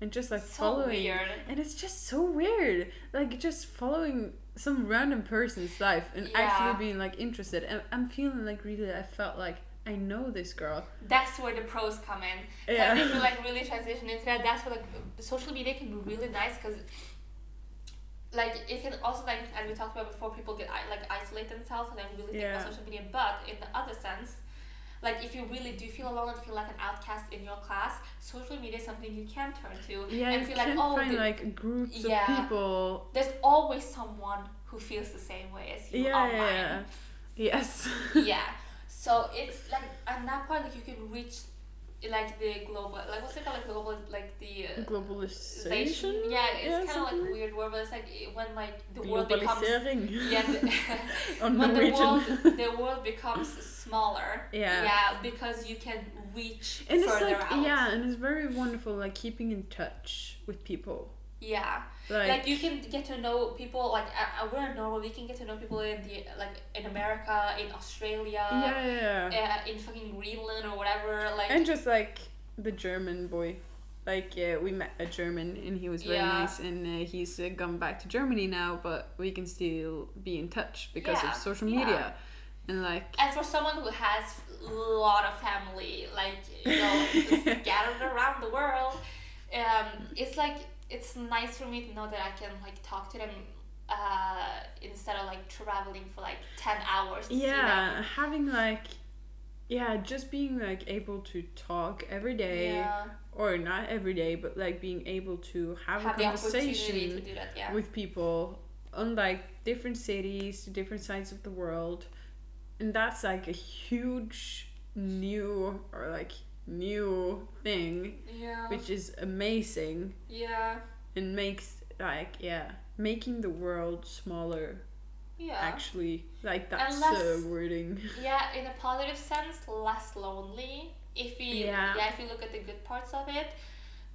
And just like So following weird. and it's just so weird. Like just following some random person's life and Yeah. actually being like interested. And I'm feeling like really I felt like I know this girl. That's where the pros come in. Because Yeah. if you like really transition into that, that's where like social media can be really nice because like it can also like as we talked about before, people get like isolate themselves and then really think Yeah. about social media. But in the other sense, like if you really do feel alone and feel like an outcast in your class, social media is something you can turn to Yeah, and you feel can like oh find the- like groups Yeah. of people. there's always someone who feels the same way as you Yeah, online. yeah, yeah. Yes. yeah. So it's like at that point like you can reach like the global like what's it called like global like the uh, Globalization. yeah it's kind of like a weird word but it's like when like the world becomes yeah the, On when the world the world becomes smaller Yeah. yeah because you can reach and it's further like out yeah, and it's very wonderful like keeping in touch with people. yeah Like, like, you can get to know people like uh, uh, we're in Norway we can get to know people in the like in America in Australia yeah, yeah, yeah. uh, in fucking Greenland or whatever like and just like the German boy. Like yeah, we met a German and he was very Yeah. nice and uh, he's uh, gone back to Germany now, but we can still be in touch because of social media. And like And for someone who has a lot of family, like you know, scattered around the world, um, it's like it's nice for me to know that I can like talk to them uh, instead of like traveling for like ten hours. To see them. yeah, having like yeah, just being like able to talk every day Yeah. or not every day, but like being able to have, Have a conversation that. Yeah. with people on like different cities, different sides of the world. And that's like a huge new or like new thing Yeah. which is amazing yeah. and makes like yeah making the world smaller Yeah. actually like that's the wording Yeah, in a positive sense, less lonely. If we Yeah. yeah, if you look at the good parts of it,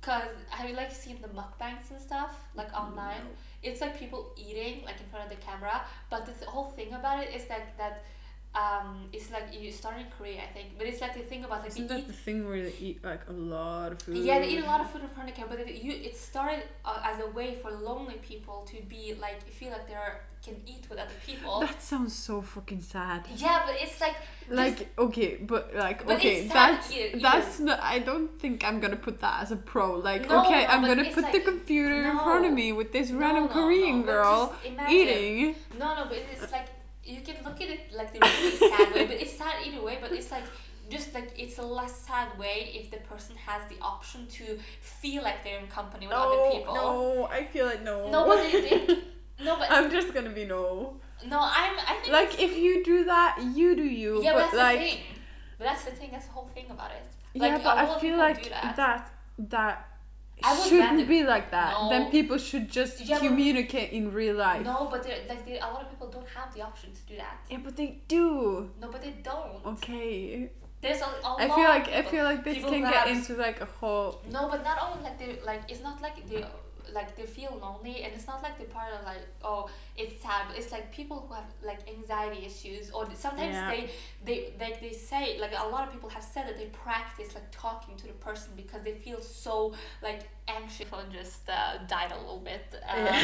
cause have you like seen the mukbangs and stuff like online? It's like people eating like in front of the camera, but the whole thing about it is like that. Um, it's like you start in Korea, I think, but it's like the thing about like isn't that eat the thing where they eat like a lot of food? Yeah, they eat a lot of food in front of the camera, but it, you, it started uh, as a way for lonely people to be like feel like they are can eat with other people. that sounds so fucking sad. Yeah, but it's like like okay but like But okay that's either- that's not i don't think i'm gonna put that as a pro. Like No, okay no, i'm gonna put the like- computer in front of me with this No, random no, korean no, girl eating. No, no, but it's like you can look at it like the really sad way, but it's sad either way. But it's like just like it's a less sad way if the person has the option to feel like they're in company with other people. no i feel like no No, but it, it, no, but i'm just gonna be no no, I'm. I think like if you do that you do you yeah, but but that's like the thing. But that's the thing. That's the whole thing about it. yeah but i feel like that. that that I would shouldn't rather- be like that No. then people should just Yeah, but- communicate in real life No, but they're, like they, a lot of people don't have the option to do that. yeah but they do No, but they don't. okay There's a, a I feel like I feel like this can get into like a whole No, but not only like they like it's not like they like they feel lonely and it's not like the part of like oh it's sad but it's like people who have like anxiety issues or sometimes Yeah. they they like they say like a lot of people have said that they practice like talking to the person because they feel so like anxious and just uh, died a little bit uh, Yeah.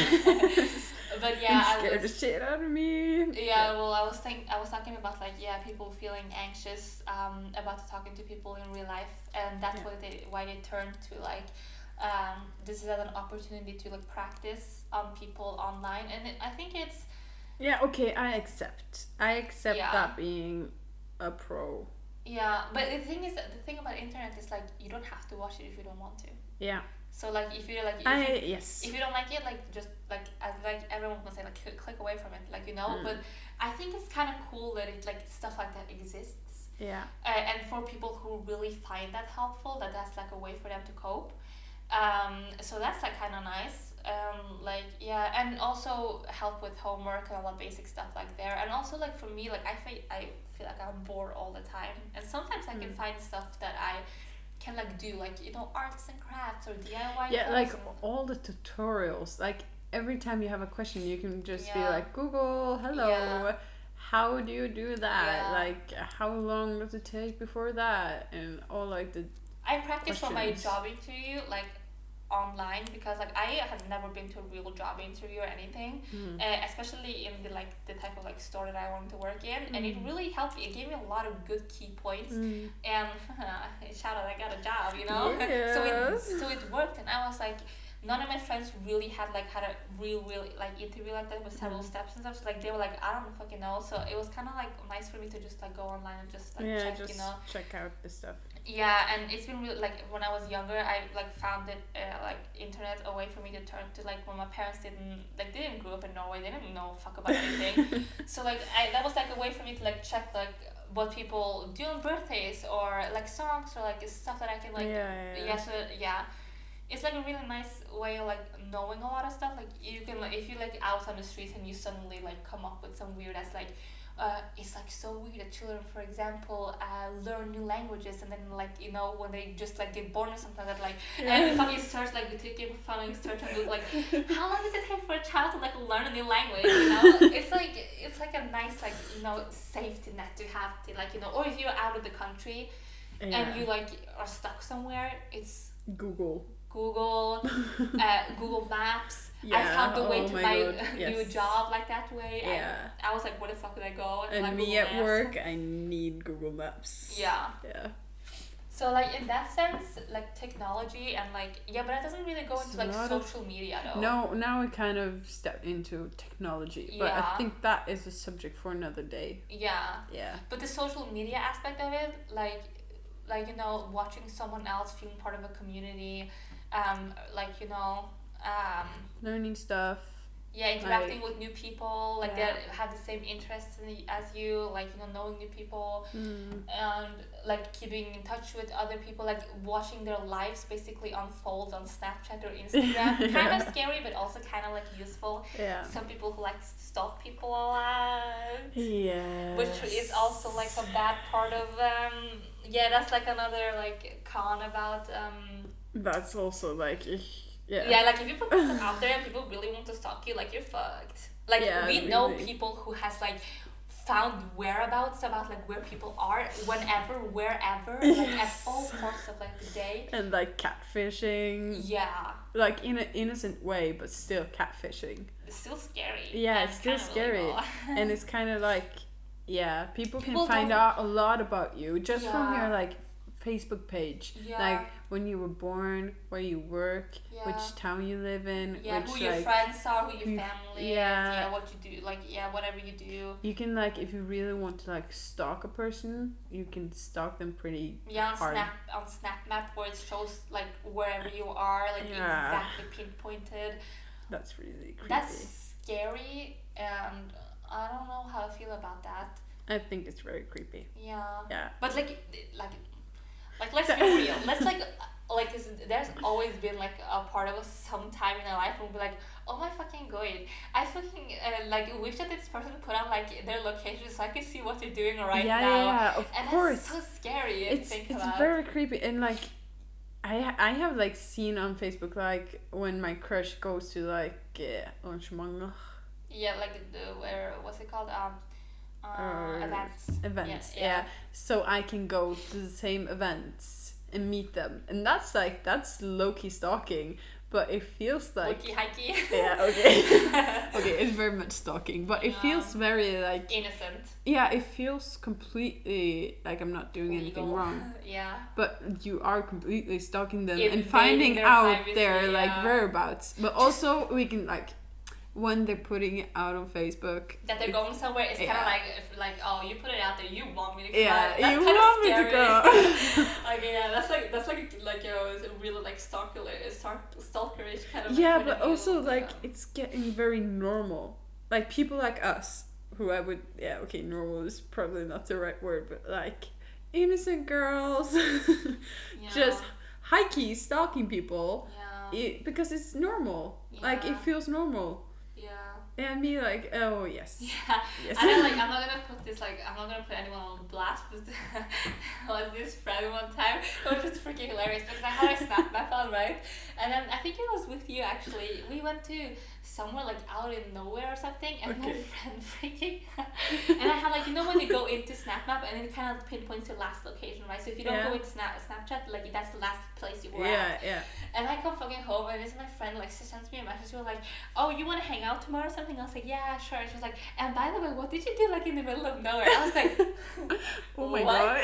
but yeah scared the was, shit out of me. yeah, well, I was think I was talking about like yeah, people feeling anxious um, about talking to people in real life, and that's Yeah. why they why they turn to like um, this is an opportunity to like practice on people online, and it, I think it's Yeah, okay, I accept. I accept Yeah. that being a pro. yeah. But the thing is, the thing about internet is like you don't have to watch it if you don't want to. Yeah. So like if you like if I you, yes. if you don't like it, like just like as like everyone will say, like click, click away from it, like you know. Mm. But I think it's kind of cool that it like stuff like that exists. Yeah. uh, and for people who really find that helpful that that's like a way for them to cope um, so that's like kind of nice um, like yeah and also help with homework and all the basic stuff like there and also like for me like i feel i feel like i'm bored all the time and sometimes i can Mm. find stuff that i can like do like you know arts and crafts or diy Yeah, like and- all the tutorials. Like every time you have a question, you can just be like, Google, hello, Yeah. how do you do that? Yeah. Like, how long does it take before that? And all like the I practice for my job interview like online because like I had never been to a real job interview or anything, Mm. uh, especially in the like the type of like store that I wanted to work in, and it Mm. really helped me. It gave me a lot of good key points, Mm. and shout out, I got a job, you know. so it so it worked, and I was like. None of my friends really had like had a real real like interview like that with several Mm. steps and stuff. So like they were like I don't fucking know. So it was kind of like nice for me to just like go online and just like yeah, check, just you know. check out the stuff. Yeah, and it's been real like when I was younger, I like found it uh, like internet a way for me to turn to like when my parents didn't like they didn't grow up in Norway, they didn't know fuck about anything. so like I that was like a way for me to like check like what people do on birthdays or like songs or like stuff that I can like yeah, yeah, yeah, yeah. so yeah. It's like a really nice way of like knowing a lot of stuff. Like you can like if you like out on the streets and you suddenly like come up with some weird ass like uh, it's like so weird that children, for example, uh, learn new languages and then like you know when they just like get born or something that like and you fucking search like you take phone and search and look like how long does it take for a child to like learn a new language? You know, it's like it's like a nice like you know safety net to have to like you know or if you're out of the country Yeah. and you like are stuck somewhere, it's Google. Google, uh, Google Maps. I found the way oh to my my, God, new job like that way. Yeah. I, I was like, where the fuck did I go? And like, me at work, I need Google Maps. Yeah. Yeah. So like in that sense, like technology and like yeah, but that doesn't really go It's into like lot of- social media though. No, now we kind of step into technology, but I think that is a subject for another day. Yeah. Yeah. But the social media aspect of it, like, like you know, watching someone else feeling part of a community, um, like you know, um, Learning stuff. yeah, interacting with new people, like Yeah. that have the same interests in the- as you, like you know, knowing new people, Mm. and like keeping in touch with other people, like watching their lives basically unfold on Snapchat or Instagram. Kind of scary, but also kind of like useful. Yeah. Some people who like to stalk people a lot Yeah. which is also like a bad part of um yeah that's like another like con about um That's also like, yeah. yeah, like if you put stuff out there and people really want to stalk you like you're fucked like Yeah, we know people who has like found whereabouts about like where people are whenever wherever like at all parts of like the day And like catfishing, yeah like in an innocent way, but still catfishing. it's still scary Yeah, it's still scary. illegal. and it's kind of like, yeah, people can People find don't- out a lot about you just from your like Facebook page. yeah Like when you were born, where you work, yeah. which town you live in, yeah, which who your like friends are, who your who- family yeah. is, yeah, what you do, like, yeah, whatever you do. you can like if you really want to like stalk a person, you can stalk them pretty Yeah, on hard. Snap, on Snap Map, where it shows like wherever you are, like Yeah. exactly pinpointed. That's really creepy. That's scary, and I don't know how I feel about that. I think it's very creepy. Yeah, Yeah. but like, like, like let's be real. Let's like. Like there's always been like a part of us sometime in our life when we're like, oh my fucking god, I fucking uh, like wish that this person put on like their location so I could see what they're doing right yeah, now. yeah, yeah, of And course. so scary. it's think it's about. very creepy and like I I have like seen on Facebook like when my crush goes to like uh, Yeah, like the where what's it called? Um, uh, events. events Yeah, yeah, yeah. so I can go to the same events and meet them and that's like that's low key stalking but it feels like hikey. yeah okay okay it's very much stalking but it Yeah. feels very like Innocent. yeah it feels completely like i'm not doing anything wrong Yeah. but you are completely stalking them Invading and finding out privacy, their like whereabouts but also we can like when they're putting it out on facebook That they're going somewhere. It's kind of like, if, like, oh, you put it out there. You want me to. yeah come out. That's you want me to scary. go like yeah, that's like that's like like you know, it's a really like stalker, stalk, stalkerish kind of. yeah but also like yeah. it's getting very normal like people like us who i would yeah okay normal is probably not the right word but like innocent girls Yeah. just high key stalking people Yeah. it, because it's normal like it feels normal Yeah. And me like oh yes Yeah. yes And then like I'm not gonna put this like I'm not gonna put anyone on blast, but was this friend one time. It was just freaking hilarious because I had a snap map on right, and then I think it was with you actually. We went to somewhere like out in nowhere or something, and my friend freaking. and I had like you know when you go into Snap Map and it kind of pinpoints your last location, right? So if you don't Yeah. go into Snap Snapchat, like that's the last place you were at. yeah yeah And I come fucking home and this is my friend like she sends me a message. She was like, "Oh, you want to hang out tomorrow or something?" I was like, "Yeah, sure." And she was like, "And by the way, what did you do like in the middle of nowhere?" I was like, oh my What? god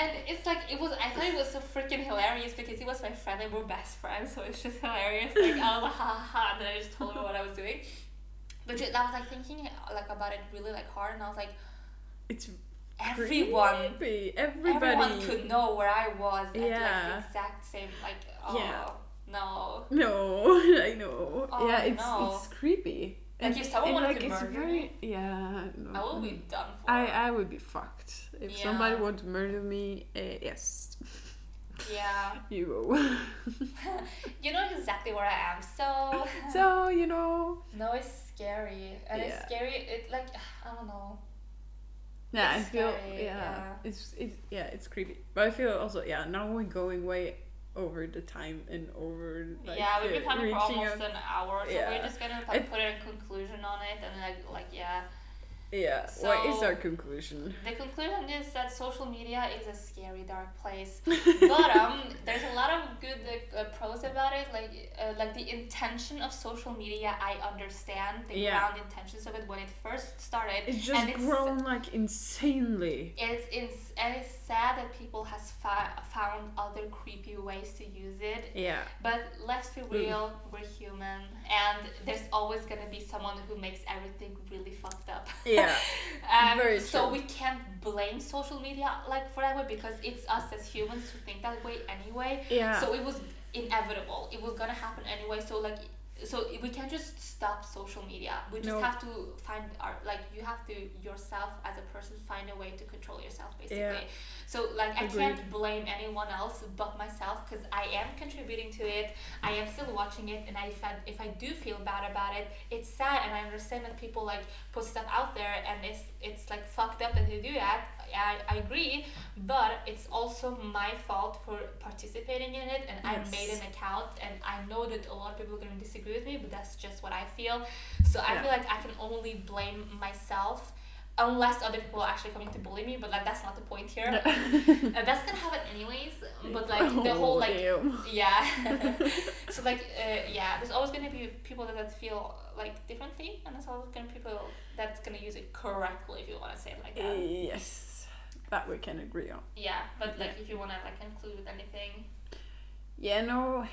and it's like it was. I thought it was so freaking hilarious because he was my friend and we're best friends, so it's just hilarious. Like I was like, ha ha, ha, and then I just told her what I was doing. But I was like thinking like about it really like hard, and I was like, it's everyone. creepy. everybody Everyone could know where I was at like Yeah. the exact same like oh Yeah. no no i know Oh, yeah it's no. it's creepy Like, if someone and, wanted like, to murder very me, yeah no. I will be done for. I, I would be fucked if somebody Yeah. wanted to murder me. Uh, yes, yeah. you. You know exactly where I am. So. so you know, no, it's scary, and Yeah. it's scary. It like I don't know. yeah, It's I feel scary, yeah, yeah. it's it's yeah, it's creepy. But I feel also yeah, now we're going way over the time and over like yeah, we've been uh, talking for almost out- an hour, so Yeah. we're just gonna like It- put a conclusion on it, and like like yeah. Yeah, what is our conclusion? The conclusion is that social media is a scary, dark place. but um, there's a lot of good uh, pros about it. Like uh, like the intention of social media, I understand the Yeah. ground intentions of it when it first started. It's just and it's, grown like insanely. It's, it's and it's sad that people has fa- found other creepy ways to use it. Yeah, But let's be real, we're human, and there's always gonna be someone who makes everything really fucked up. yeah, Um, Very so we can't blame social media like for that way because it's us as humans who think that way anyway. yeah. So it was inevitable. It was gonna happen anyway. So like, so we can't just stop social media. We just No. have to find our like you have to yourself as a person find a way to control yourself basically. Yeah. So like I can't blame anyone else but myself because I am contributing to it. I am still watching it, and I, if I if I do feel bad about it, it's sad, and I understand that people like put stuff out there, and it's it's like fucked up that they do that. I, I agree, but it's also my fault for participating in it, and I made an account, and I know that a lot of people are gonna disagree with me, but that's just what I feel. So I Yeah. feel like I can only blame myself. Unless other people are actually coming to bully me, but like that's not the point here. Uh, that's gonna happen anyways. But like the whole like yeah. so like uh, yeah, there's always gonna be people that, that feel like differently, and there's always gonna be people that's gonna use it correctly if you want to say it like that. Yes, that we can agree on. Yeah, but like if you wanna like conclude with anything, Yeah, no,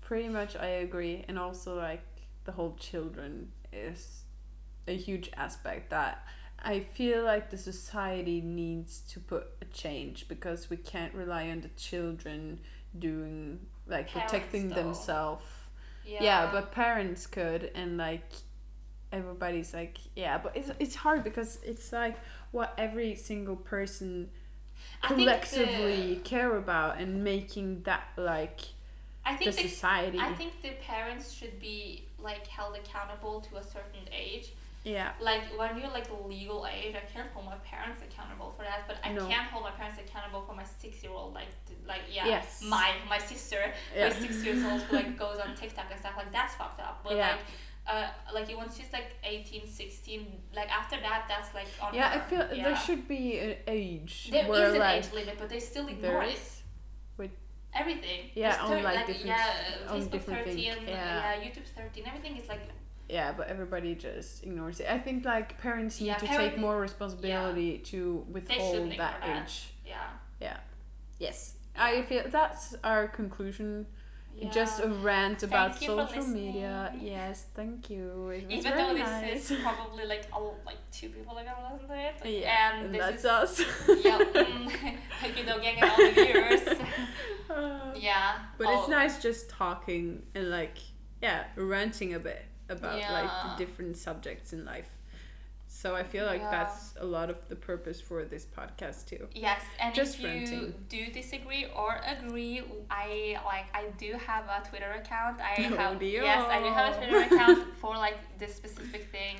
pretty much I agree. And also, like, the whole children is a huge aspect that I feel like the society needs to put a change because we can't rely on the children doing, like, Parents, protecting themselves. yeah. Yeah. but parents could, and like, everybody's like, yeah, but it's, it's hard because it's like what every single person think the- collectively care about and making that like I the think the, society. I think the parents should be like held accountable to a certain age. yeah, like when you're like legal age, I can't hold my parents accountable for that, but I No. can hold my parents accountable for my six year old like like yeah Yes. my my sister Yeah. who's six years old who like goes on TikTok and stuff like that's fucked up. But Yeah. like uh like once she's like 18, 16, like after that that's like on yeah. I feel yeah. there should be an age There where is an like Uh, age limit, but they still ignore it. with everything. Yeah, on, thir- like, different- yeah, on Facebook different thing, 13, yeah. yeah, YouTube 13, everything is like Yeah, but everybody just ignores it. I think like parents need Yeah, to parent- take more responsibility to withhold that that. age. yeah. Yes. I feel that's our conclusion. Yeah. Just a rant about Thank social media. Yes, thank you. Even though this nice. is probably like all like two people are gonna listen to it. yeah, and, and this that's is us. yeah, mm, like you know, getting all the viewers. Uh, yeah. but oh, it's nice just talking and like yeah, ranting a bit about like Yeah. the different subjects in life. So I feel like Yeah. that's a lot of the purpose for this podcast too. Yes, and Just if you do disagree or agree, I like I do have a Twitter account. I Oh, have dear. yes, I do have a Twitter account for like this specific thing,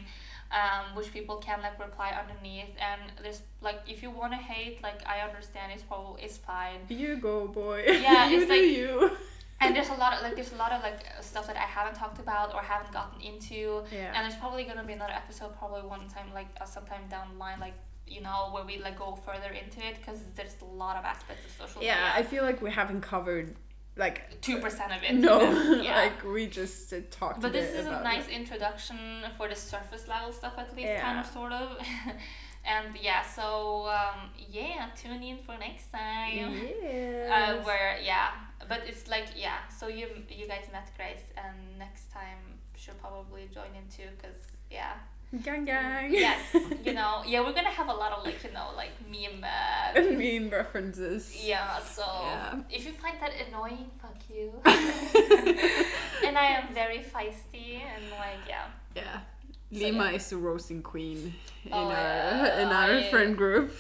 um, which people can like reply underneath. And there's like if you want to hate, like I understand it's probably it's fine. You go, boy. Yeah, you it's do like- you. And there's a lot of like there's a lot of like uh, stuff that I haven't talked about or haven't gotten into. Yeah. And there's probably gonna be another episode, probably one time, like uh, sometime down the line, like you know, where we like go further into it because there's a lot of aspects of social yeah, I feel like we haven't covered like Two percent of it. no, yeah. like we just uh, talked. but this is a nice it. introduction for the surface level stuff, at least, kind of, sort of. and yeah, so um, yeah, tune in for next time. Yes. Uh, where yeah, but it's like yeah. So you you guys met Grace, and next time she'll probably join in too, cause yeah. gang gang. yes, you know, yeah, we're gonna have a lot of like you know like meme. Uh, meme references. yeah, so Yeah. if you find that annoying, fuck you. and I am very feisty and like yeah. Yeah. So, Lima yeah. is the roasting queen in Oh, our yeah. in our I- friend group.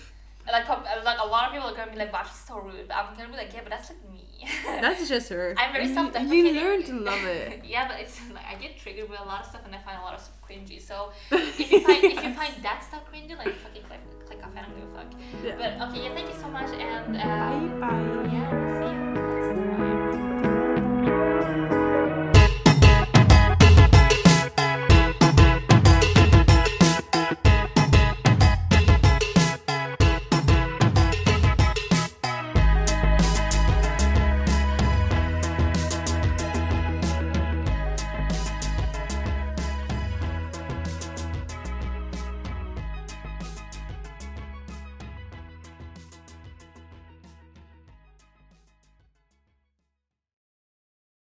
Like, like a lot of people are gonna be like, "Wow, she's so rude," but I'm gonna be like, "Yeah, but that's like me." That's just her. I'm very And you- self-deprecating. You learn to love it. yeah, but it's like I get triggered with a lot of stuff, and I find a lot of stuff cringy. So if you find if you find that stuff cringy, like fucking click click off. I don't give a fuck. Yeah. But okay, yeah, thank you so much, and uh, Bye bye. yeah, we'll see you next time.